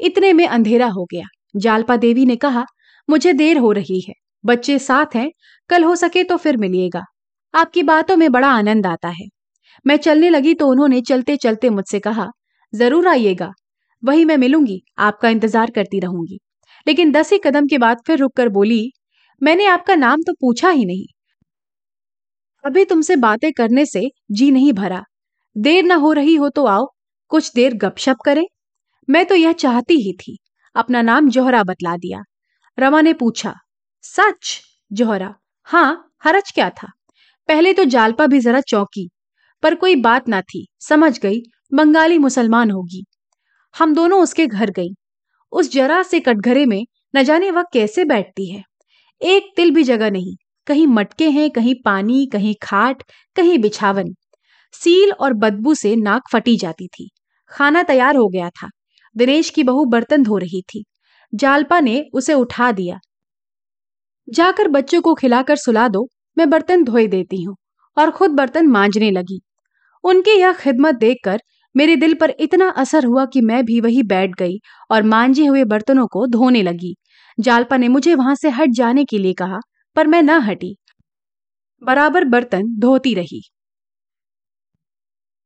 इतने में अंधेरा हो गया। जालपा देवी ने कहा, मुझे देर हो रही है। बच्चे साथ हैं, कल हो सके तो फिर मिलिएगा। आपकी बातों में बड़ा आनंद आता है। मैं चलने लगी तो उन्होंने चलते चलते मुझसे कहा, ज़रूर आइएगा। वही मैं मिलूँगी, आपका इंतज़ार करती रहूँगी। लेकिन दस ही कदम के बाद फिर रुककर बोली, मैंने आपका नाम तो पूछा ही नहीं। अभी तुमसे बातें करने से जी नहीं भरा। देर न हो रही हो तो आओ, कुछ देर गपशप करें। मैं तो यह चाहती ही थी, अपना नाम जोहरा बतला दिया। रमा ने पूछा, सच, जोहरा? हाँ हरज क्या था? पहले तो जालपा भी जरा चौंकी, पर कोई बात ना थी, समझ गई, बंगाली मुसलमान होगी। हम दोनों उसके घर गई। उस जरा से कटघरे में न जाने वह कैसे बैठती है। एक तिल भी जगह नहीं। कहीं मटके हैं, कहीं पानी, कहीं खाट, कहीं बिछावन। सील और बदबू से नाक फटी जाती थी। खाना तैयार हो गया था। दिनेश की बहू बर्तन धो रही थी। जालपा ने उसे उठा दिया। जाकर बच्चों को खिलाकर सुला दो। मैं बर्तन धोए देती हूँ और खुद बर्तन मांजने लगी। उनकी यह खिदमत देखकर मेरे दिल पर इतना असर हुआ कि मैं भी वही बैठ गई और मांजे हुए बर्तनों को धोने लगी। जालपा ने मुझे वहाँ से हट जाने के लिए कहा, पर मैं न हटी। बराबर बर्तन धोती रही।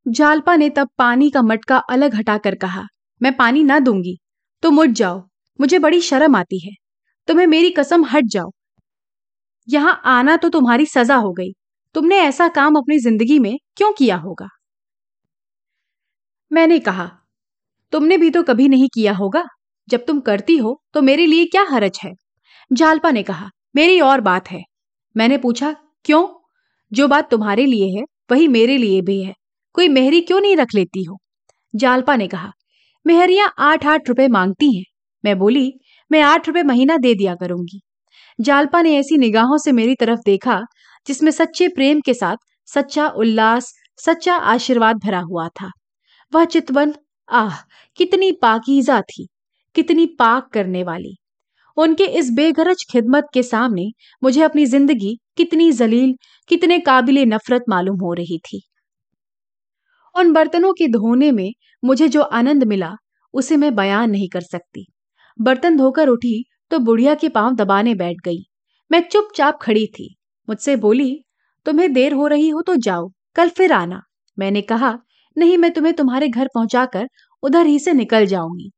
जालपा ने तब पानी का मटका अलग हटाकर कहा, मैं पानी ना दूँगी तो मुझ जाओ, मुझे बड़ी शर्म आती है। तुम्हें मेरी कसम, हट जाओ। यहाँ आना तो तुम्हारी सजा हो गई। तुमने ऐसा काम अपनी ज़िंदगी में क्यों किया होगा? मैंने कहा, तुमने भी तो कभी नहीं किया होगा। जब तुम करती हो तो मेरे लिए क्या हरज है? जालपा ने कहा, मेरी और बात है। मैंने पूछा, क्यों? जो बात तुम्हारे लिए है, वही मेरे लिए भी है। कोई मेहरी क्यों नहीं रख लेती हो? जालपा ने कहा, मेहरिया आठ आठ रुपए मांगती हैं। मैं बोली, मैं आठ रुपए महीना दे दिया करूँगी। जालपा ने ऐसी निगाहों से मेरी तरफ़ देखा, जिसमें सच्चे प्रेम के साथ सच्चा उल्लास, सच्चा आशीर्वाद भरा हुआ था। वह चितवन आह, कितनी पाकीजा थी, कितनी पाक करने वाली। उनके इस बेगरज खिदमत के सामने मुझे अपनी ज़िंदगी कितनी जलील, कितने काबिल नफरत मालूम हो रही थी। उन बर्तनों के धोने में मुझे जो आनंद मिला, उसे मैं बयान नहीं कर सकती। बर्तन धोकर उठी तो बुढ़िया के पाँव दबाने बैठ गई। मैं चुपचाप खड़ी थी। मुझसे बोली, तुम्हें देर हो रही हो तो जाओ, कल फिर आना। मैंने कहा नहीं, मैं तुम्हें तुम्हारे घर पहुंचाकर उधर ही से निकल जाऊँगी।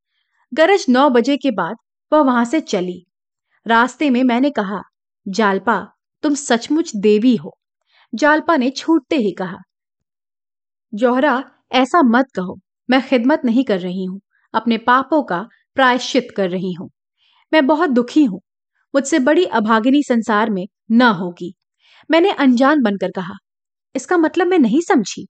गरज नौ बजे के बाद वह वहाँ से चली। रास्ते में मैंने कहा, जालपा, तुम सचमुच देवी हो। जालपा ने छूटते ही कहा, जौहरा, ऐसा मत कहो, मैं खिदमत नहीं कर रही हूँ, अपने पापों का प्रायश्चित कर रही हूँ। मैं बहुत दुखी हूँ, मुझसे बड़ी अभागिनी संसार में न होगी। मैंने अनजान बनकर कहा, इसका मतलब मैं नहीं समझी।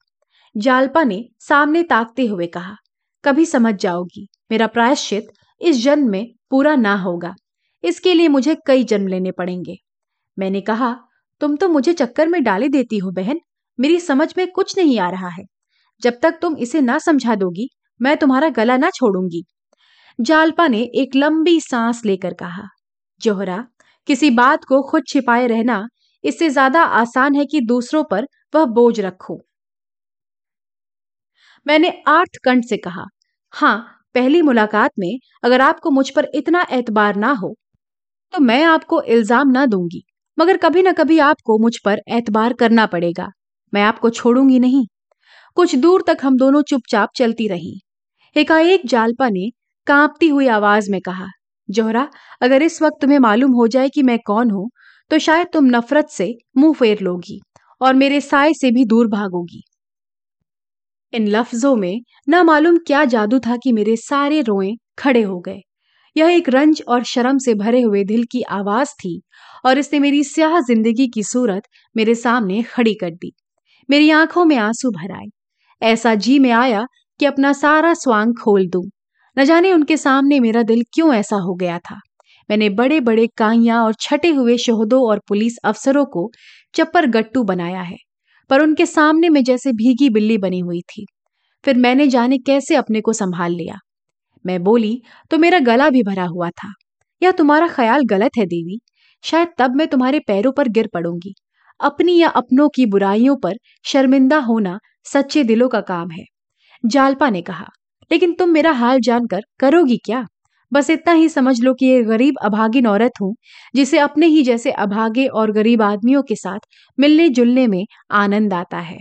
जालपा ने सामने ताकते हुए कहा, कभी समझ जाओगी, मेरा प्रायश्चित इस जन्म में पूरा ना होगा। इसके लिए मुझे कई जन्म लेने पड़ेंगे। मैंने कहा, तुम तो मुझे चक्कर में डाली देती हो, बहन। मेरी समझ में कुछ नहीं आ रहा है। जब तक तुम इसे ना समझा दोगी, मैं तुम्हारा गला ना छोड़ूँगी जालपा ने एक लंबी सांस लेकर कहा, जोहरा, किसी बात को खुद छिपाए रहना इससे ज़्यादा आसान है कि दूसरों पर वह बोझ रखो। मैंने आर्थ कंठ से कहा हाँ पहली मुलाकात में अगर आपको मुझ पर इतना एतबार ना हो तो मैं आपको इल्ज़ाम ना दूँगी, मगर कभी ना कभी आपको मुझ पर एतबार करना पड़ेगा, मैं आपको छोड़ूँगी नहीं। कुछ दूर तक हम दोनों चुपचाप चलती रही। एकाएक जालपा ने कांपती हुई आवाज़ में कहा, जोहरा, अगर इस वक्त तुम्हें मालूम हो जाए कि मैं कौन हूँ तो शायद तुम नफरत से मुँह फेर लोगी और मेरे साय से भी दूर भागोगी। इन लफ्जों में न मालूम क्या जादू था कि मेरे सारे रोए खड़े हो गए। यह एक रंज और शर्म से भरे हुए दिल की आवाज़ थी और इसने मेरी स्याह ज़िंदगी की सूरत मेरे सामने खड़ी कर दी। मेरी आँखों में आँसू भर आए। ऐसा जी में आया कि अपना सारा स्वांग खोल दूँ। न जाने उनके सामने मेरा दिल क्यों ऐसा हो गया था। मैंने बड़े बड़े काइया और छटे हुए शोहदों और पुलिस अफसरों को चप्पर गट्टू बनाया है। पर उनके सामने में जैसे भीगी बिल्ली बनी हुई थी। फिर मैंने जाने कैसे अपने को संभाल लिया? मैं बोली तो मेरा गला भी भरा हुआ था। या तुम्हारा ख्याल गलत है, देवी? शायद तब मैं तुम्हारे पैरों पर गिर पड़ूँगी। अपनी या अपनों की बुराइयों पर शर्मिंदा होना सच्चे दिलों का काम है। जालपा ने कहा, लेकिन तुम मेरा हाल जानकर करोगी क्या? बस इतना ही समझ लो कि ये गरीब अभागिन औरत हूँ, जिसे अपने ही जैसे अभागे और गरीब आदमियों के साथ मिलने जुलने में आनंद आता है।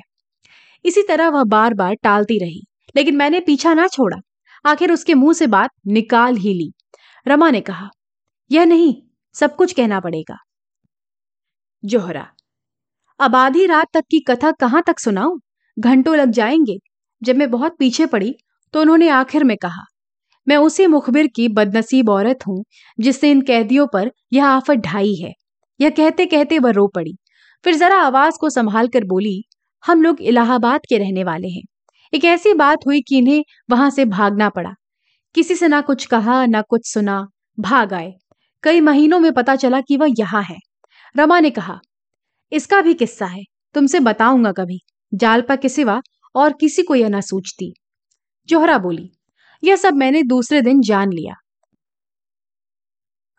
इसी तरह वह बार बार टालती रही, लेकिन मैंने पीछा ना छोड़ा। आखिर उसके मुँह से बात निकाल ही ली। रमा ने कहा, यह नहीं, सब कुछ कहना पड़ेगा। जोहरा, अब आधी रात तक की कथा कहाँ तक सुनाऊं? घंटों लग जाएँगे। जब मैं बहुत पीछे पड़ी तो उन्होंने आखिर में कहा मैं उसी मुखबिर की बदनसीब औरत हूँ, जिसने इन कैदियों पर यह आफत ढाई है। यह कहते कहते वह रो पड़ी। फिर जरा आवाज़ को संभाल कर बोली, हम लोग इलाहाबाद के रहने वाले हैं। एक ऐसी बात हुई कि इन्हें वहाँ से भागना पड़ा। किसी से ना कुछ कहा, ना कुछ सुना, भाग आए। कई महीनों में पता चला कि वह यहाँ है। रमा ने कहा, इसका भी किस्सा है, तुमसे बताऊँगा कभी। जालपा के सिवा और किसी को यह ना सूझती। जोहरा बोली यह सब मैंने दूसरे दिन जान लिया।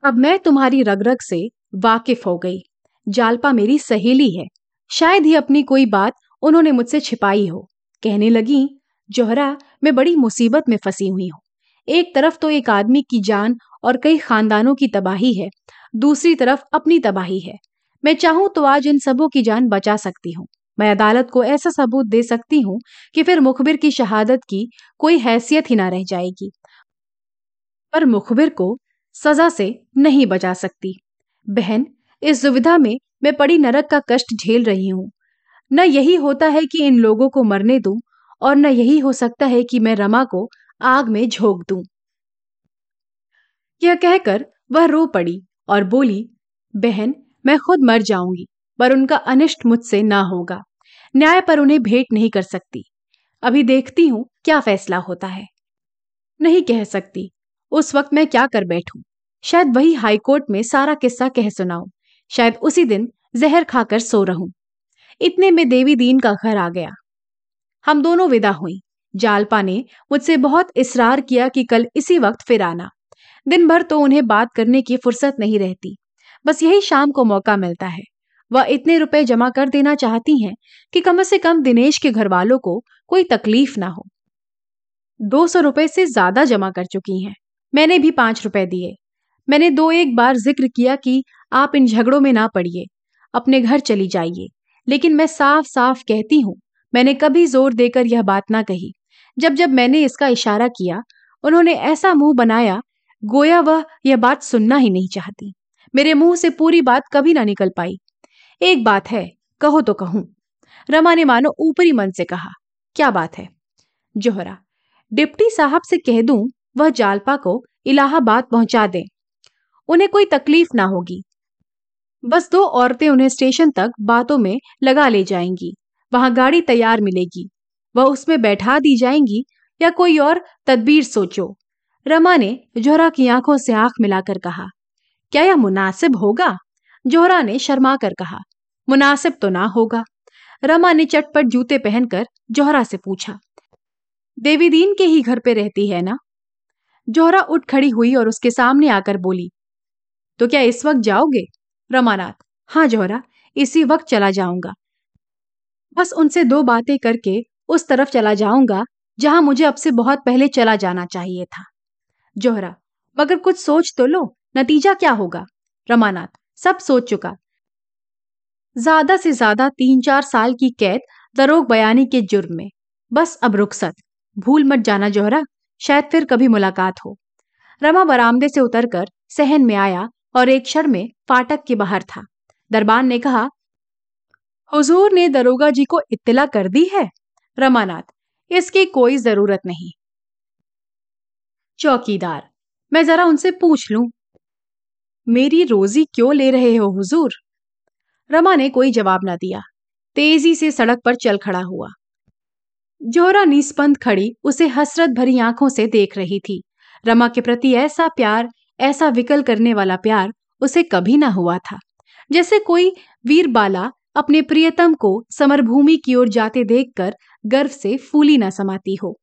अब मैं तुम्हारी रग रग से वाकिफ हो गई। जालपा मेरी सहेली है। शायद ही अपनी कोई बात उन्होंने मुझसे छिपाई हो। कहने लगी, जोहरा, मैं बड़ी मुसीबत में फंसी हुई हूँ। एक तरफ़ तो एक आदमी की जान और कई खानदानों की तबाही है, दूसरी तरफ़ अपनी तबाही है। मैं चाहूँ तो आज इन सबों की जान बचा सकती हूँ। मैं अदालत को ऐसा सबूत दे सकती हूँ कि फिर मुखबिर की शहादत की कोई हैसियत ही ना रह जाएगी। पर मुखबिर को सजा से नहीं बचा सकती। बहन, इस दुविधा में मैं पड़ी नरक का कष्ट झेल रही हूँ। न यही होता है कि इन लोगों को मरने दूँ और न यही हो सकता है कि मैं रमा को आग में झोंक दूँ। यह कहकर वह रो पड़ी और बोली, बहन, मैं खुद मर जाऊँगी। पर उनका अनिष्ट मुझसे ना होगा। न्याय पर उन्हें भेंट नहीं कर सकती। अभी देखती हूँ क्या फैसला होता है। नहीं कह सकती। उस वक्त मैं क्या कर बैठूं? शायद वही हाईकोर्ट में सारा किस्सा कह सुनाऊं। शायद उसी दिन जहर खाकर सो रहूँ। इतने में देवी दीन का घर आ गया। हम दोनों विदा हुई। जालपा ने मुझसे बहुत इसरार किया कि कल इसी वक्त फिर आना। दिन भर तो उन्हें बात करने की फुर्सत नहीं रहती। बस यही शाम को मौका मिलता है। वह इतने रुपए जमा कर देना चाहती हैं कि कम से कम दिनेश के घर वालों को कोई तकलीफ़ ना हो। दो सौ रुपए से ज़्यादा जमा कर चुकी हैं। मैंने भी पाँच रुपए दिए। मैंने दो एक बार ज़िक्र किया कि आप इन झगड़ों में ना पड़िए। अपने घर चली जाइए। लेकिन मैं साफ़ साफ़ कहती हूँ, मैंने कभी ज़ोर देकर यह बात ना कही। जब जब मैंने इसका इशारा किया, उन्होंने ऐसा मुँह बनाया, गोया वह यह बात सुनना ही नहीं चाहती। मेरे मुँह से पूरी बात कभी ना निकल पाई। एक बात है, कहो तो कहूँ। रमा ने मानो ऊपरी मन से कहा, क्या बात है? जोहरा, डिप्टी साहब से कह दूँ, वह जालपा को इलाहाबाद पहुँचा दें। उन्हें कोई तकलीफ़ ना होगी। बस दो औरतें उन्हें स्टेशन तक बातों में लगा ले जाएँगी। वहाँ गाड़ी तैयार मिलेगी। वह उसमें बैठा दी जाएँगी या कोई और तदबीर सोचो। रमा ने जोहरा की आँखों से आँख मिलाकर कहा, क्या यह मुनासिब होगा? जोहरा ने शर्मा कर कहा, मुनासिब तो ना होगा। रमा ने चटपट जूते पहनकर जोहरा से पूछा देवी दीन के ही घर पे रहती है ना? जोहरा उठ खड़ी हुई और उसके सामने आकर बोली तो क्या इस वक्त जाओगे? रमानाथ हाँ जोहरा, इसी वक्त चला जाऊँगा। बस उनसे दो बातें करके उस तरफ़ चला जाऊँगा, जहाँ मुझे अब से बहुत पहले चला जाना चाहिए था। जोहरा, मगर कुछ सोच तो लो, नतीजा क्या होगा? रमानाथ सब सोच चुका। ज़्यादा से ज़्यादा तीन चार साल की कैद दरोग बयानी के जुर्म में। बस अब रुखसत। भूल मत जाना जोहरा, शायद फिर कभी मुलाकात हो। रमा बरामदे से उतरकर सहन में आया और एक क्षण में फाटक के बाहर था। दरबान ने कहा, हुजूर ने दरोगा जी को इत्तला कर दी है? रमानाथ, इसकी कोई ज़रूरत नहीं। चौकीदार, मैं जरा उनसे पूछ लूँ। मेरी रोजी क्यों ले रहे हो, हुजूर? रमा ने कोई जवाब ना दिया। तेज़ी से सड़क पर चल खड़ा हुआ। जोहरा निस्पंद खड़ी उसे हसरत भरी आँखों से देख रही थी। रमा के प्रति ऐसा प्यार, ऐसा विकल करने वाला प्यार उसे कभी ना हुआ था। जैसे कोई वीर बाला अपने प्रियतम को समरभूमि की ओर जाते देखकर गर्व से फूली ना समाती हो।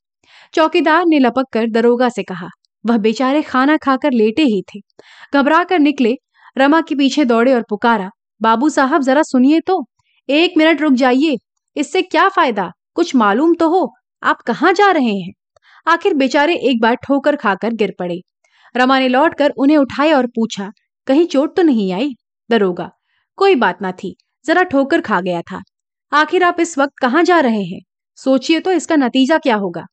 चौकीदार ने लपक कर दरोगा से कहा वह बेचारे खाना खाकर लेटे ही थे। घबरा कर निकले, रमा के पीछे दौड़े और पुकारा, बाबू साहब, जरा सुनिए तो। एक मिनट रुक जाइए, इससे क्या फ़ायदा? कुछ मालूम तो हो, आप कहाँ जा रहे हैं? आखिर बेचारे एक बार ठोकर खाकर गिर पड़े। रमा ने लौट कर उन्हें उठाया और पूछा, कहीं चोट तो नहीं आई? दरोगा, कोई बात ना थी, जरा ठोकर खा गया था। आखिर आप इस वक्त कहाँ जा रहे हैं? सोचिए तो इसका नतीजा क्या होगा?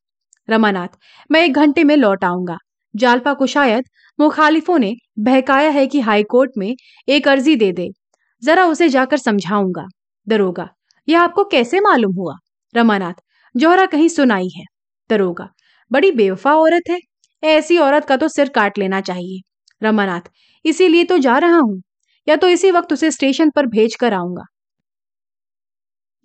रमानाथ, मैं एक घंटे में लौट आऊँगा। जालपा को शायद मुखालिफों ने बहकाया है कि हाईकोर्ट में एक अर्जी दे दे। जरा उसे जाकर समझाऊँगा। दरोगा, यह आपको कैसे मालूम हुआ? रमानाथ, जोहरा कहीं सुनाई है। दरोगा, बड़ी बेवफा औरत है। ऐसी औरत का तो सिर काट लेना चाहिए। रमानाथ, इसीलिए तो जा रहा हूँ। या तो इसी वक्त उसे स्टेशन पर भेज कर आऊँगा।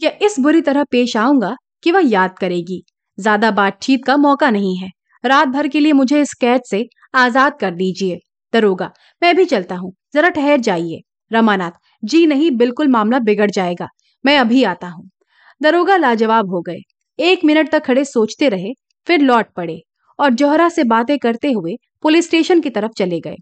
या इस बुरी तरह पेश आऊँगा कि वह याद करेगी। ज़्यादा बातचीत का मौका नहीं है। रात भर के लिए मुझे इस कैद से आज़ाद कर दीजिए। दरोगा, मैं भी चलता हूँ। जरा ठहर जाइए। रमानाथ, जी नहीं, बिल्कुल मामला बिगड़ जाएगा। मैं अभी आता हूँ। दरोगा लाजवाब हो गए। एक मिनट तक खड़े सोचते रहे, फिर लौट पड़े और जोहरा से बातें करते हुए पुलिस स्टेशन की तरफ़ चले गए।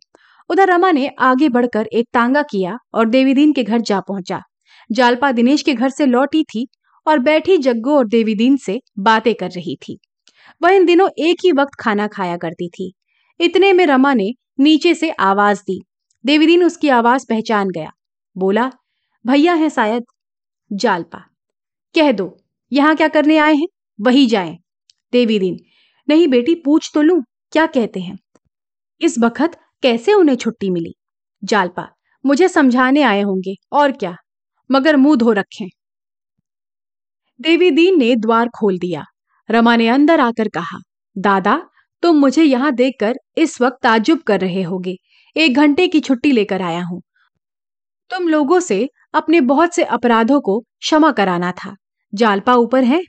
उधर रमा ने आगे बढ़कर एक तांगा किया और देवीदीन के घर जा पहुँचा। जालपा दिनेश के घर से लौटी थी और बैठी जग्गो और देवीदीन से बातें कर रही थी। वह इन दिनों एक ही वक्त खाना खाया करती थी। इतने में रमा ने नीचे से आवाज़ दी। देवीदीन उसकी आवाज़ पहचान गया। बोला, भैया है शायद जालपा। कह दो, यहाँ क्या करने आए हैं? वही जाए। देवीदीन, नहीं बेटी, पूछ तो लू, क्या कहते हैं? इस बखत कैसे उन्हें छुट्टी मिली? जालपा, मुझे समझाने आए होंगे, और क्या? मगर मुँह धो रखें। देवी दीन ने द्वार खोल दिया। रमा ने अंदर आकर कहा, दादा, तुम मुझे यहाँ देखकर इस वक्त ताजुब कर रहे होगे। एक घंटे की छुट्टी लेकर आया हूँ। तुम लोगों से अपने बहुत से अपराधों को क्षमा कराना था। जालपा ऊपर है?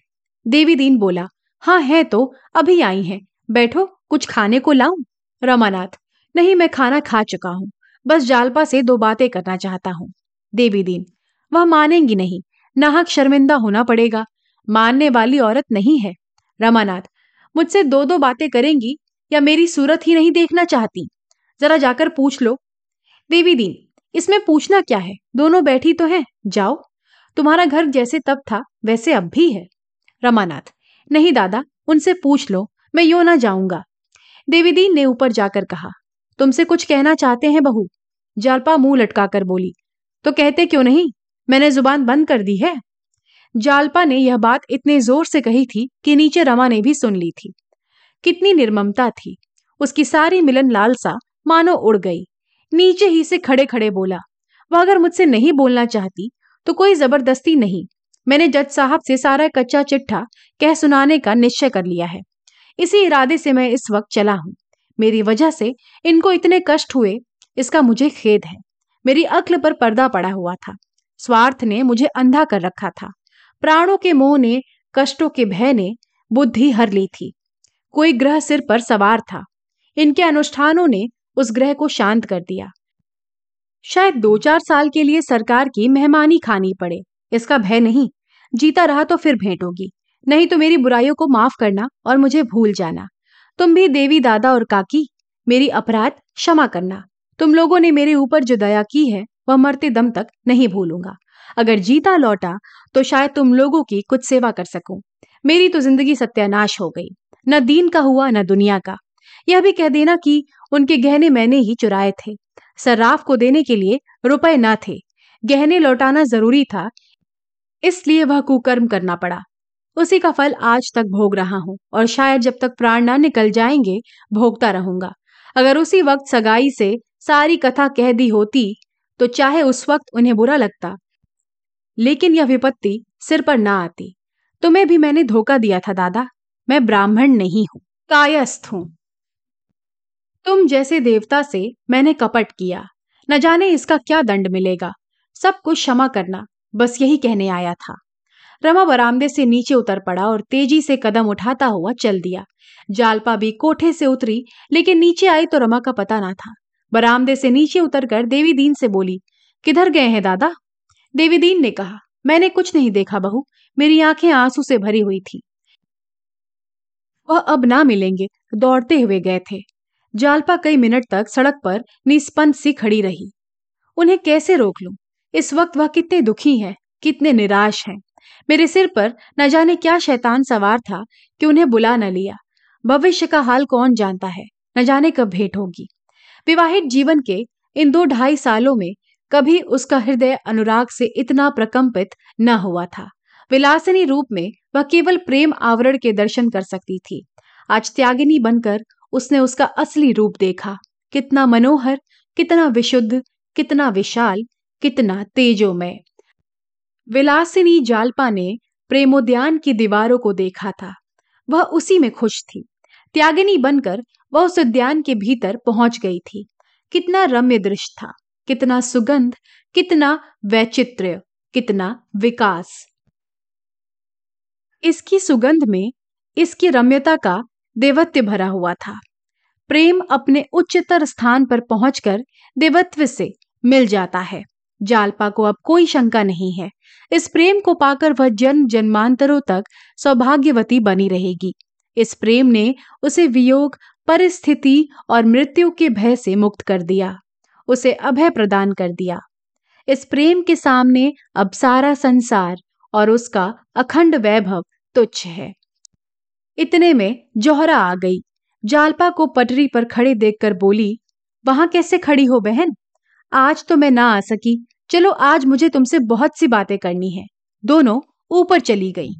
देवी दीन बोला हाँ है तो अभी आई हैं। बैठो, कुछ खाने को लाऊं? रमानाथ, नहीं, मैं खाना खा चुका हूँ। बस जालपा से दो बातें करना चाहता हूँ। देवी दीन, वह मानेंगी नहीं। नाहक शर्मिंदा होना पड़ेगा। मानने वाली औरत नहीं है। रमानाथ, मुझसे दो दो बातें करेंगी या मेरी सूरत ही नहीं देखना चाहती? जरा जाकर पूछ लो। देवी दीन, इसमें पूछना क्या है? दोनों बैठी तो हैं, जाओ। तुम्हारा घर जैसे तब था, वैसे अब भी है। रमानाथ, नहीं दादा, उनसे पूछ लो, मैं यो ना जाऊँगा। देवीदीन ने ऊपर जाकर कहा, तुमसे कुछ कहना चाहते हैं बहू? जालपा मुँह लटकाकर बोली तो कहते क्यों नहीं? मैंने ज़ुबान बंद कर दी है। जालपा ने यह बात इतने ज़ोर से कही थी कि नीचे रमा ने भी सुन ली थी। कितनी निर्ममता थी। उसकी सारी मिलन लालसा मानो उड़ गई। नीचे ही से खड़े खड़े बोला, वह अगर मुझसे नहीं बोलना चाहती तो कोई ज़बरदस्ती नहीं। मैंने जज साहब से सारा कच्चा चिट्ठा कह सुनाने का निश्चय कर लिया है। इसी इरादे से मैं इस वक्त चला हूँ। मेरी वजह से इनको इतने कष्ट हुए, इसका मुझे खेद है। मेरी अक्ल पर पर्दा पड़ा हुआ था। स्वार्थ ने मुझे अंधा कर रखा था। प्राणों के मोह ने, कष्टों के भय ने बुद्धि हर ली थी। कोई ग्रह सिर पर सवार था। इनके अनुष्ठानों ने उस ग्रह को शांत कर दिया। शायद दो चार साल के लिए सरकार की मेहमानी खानी पड़े। इसका भय नहीं। जीता रहा तो फिर भेंट होगी। नहीं तो मेरी बुराइयों को माफ़ करना और मुझे भूल जाना। तुम भी देवी दादा और काकी, मेरी अपराध क्षमा करना। तुम लोगों ने मेरे ऊपर जो दया की है, वह मरते दम तक नहीं भूलूँगा। अगर जीता लौटा तो शायद तुम लोगों की कुछ सेवा कर सकूँ। मेरी तो ज़िंदगी सत्यानाश हो गई। न दीन का हुआ, न दुनिया का। यह भी कह देना कि उनके गहने मैंने ही चुराए थे। सर्राफ को देने के लिए रुपए न थे। गहने लौटाना ज़रूरी था, इसलिए वह कुकर्म करना पड़ा। उसी का फल आज तक भोग रहा हूँ, और शायद जब तक प्राण ना निकल जाएँगे, भोगता रहूँगा। अगर उसी वक्त सगाई से सारी कथा कह दी होती तो चाहे उस वक्त उन्हें बुरा लगता। लेकिन यह विपत्ति सिर पर ना आती। तुम्हें भी मैंने धोखा दिया था, दादा। मैं ब्राह्मण नहीं हूँ, कायस्थ हूँ। तुम जैसे देवता से मैंने कपट किया। न जाने इसका क्या दंड मिलेगा। सब कुछ क्षमा करना, बस यही कहने आया था। रमा बरामदे से नीचे उतर पड़ा और तेज़ी से कदम उठाता हुआ चल दिया। जालपा भी कोठे से उतरी, लेकिन नीचे आई तो रमा का पता ना था। बरामदे से नीचे उतरकर देवी दीन से बोली, किधर गए हैं, दादा? देवी दीन ने कहा, मैंने कुछ नहीं देखा बहू, मेरी आँखें आँसू से भरी हुई थी। वह अब ना मिलेंगे, दौड़ते हुए गए थे। जालपा कई मिनट तक सड़क पर निस्पंद सी खड़ी रही। उन्हें कैसे रोक लूँ? इस वक्त वह कितने दुखी हैं, कितने निराश हैं। मेरे सिर पर न जाने क्या शैतान सवार था कि उन्हें बुला न लिया। भविष्य का हाल कौन जानता है? न जाने कब भेंट होगी। विवाहित जीवन के इन दो ढाई सालों में कभी उसका हृदय अनुराग से इतना प्रकंपित न हुआ था। विलासिनी रूप में वह केवल प्रेम आवरण के दर्शन कर सकती थी। आज त्यागिनी बनकर उसने उसका असली रूप देखा। कितना मनोहर, कितना विशुद्ध, कितना विशाल, कितना तेजोमय। विलासिनी जालपा ने प्रेमोद्यान की दीवारों को देखा था। वह उसी में खुश थी। त्यागिनी बनकर वह उस उद्यान के भीतर पहुँच गई थी। कितना रम्य दृश्य था। कितना सुगंध, कितना वैचित्र्य कितना विकास। इसकी सुगंध में इसकी रम्यता का देवत्व भरा हुआ था। प्रेम अपने उच्चतर स्थान पर पहुंचकर देवत्व से मिल जाता है। जालपा को अब कोई शंका नहीं है। इस प्रेम को पाकर वह जन्म जन्मांतरों तक सौभाग्यवती बनी रहेगी। इस प्रेम ने उसे वियोग, परिस्थिति और मृत्यु के भय से मुक्त कर दिया। उसे अभय प्रदान कर दिया। इस प्रेम के सामने अब सारा संसार और उसका अखंड वैभव तुच्छ है। इतने में जौहरा आ गई। जालपा को पटरी पर खड़े देखकर बोली, वहाँ कैसे खड़ी हो बहन? आज तो मैं ना आ सकी। चलो आज मुझे तुमसे बहुत सी बातें करनी है दोनों ऊपर चली गई।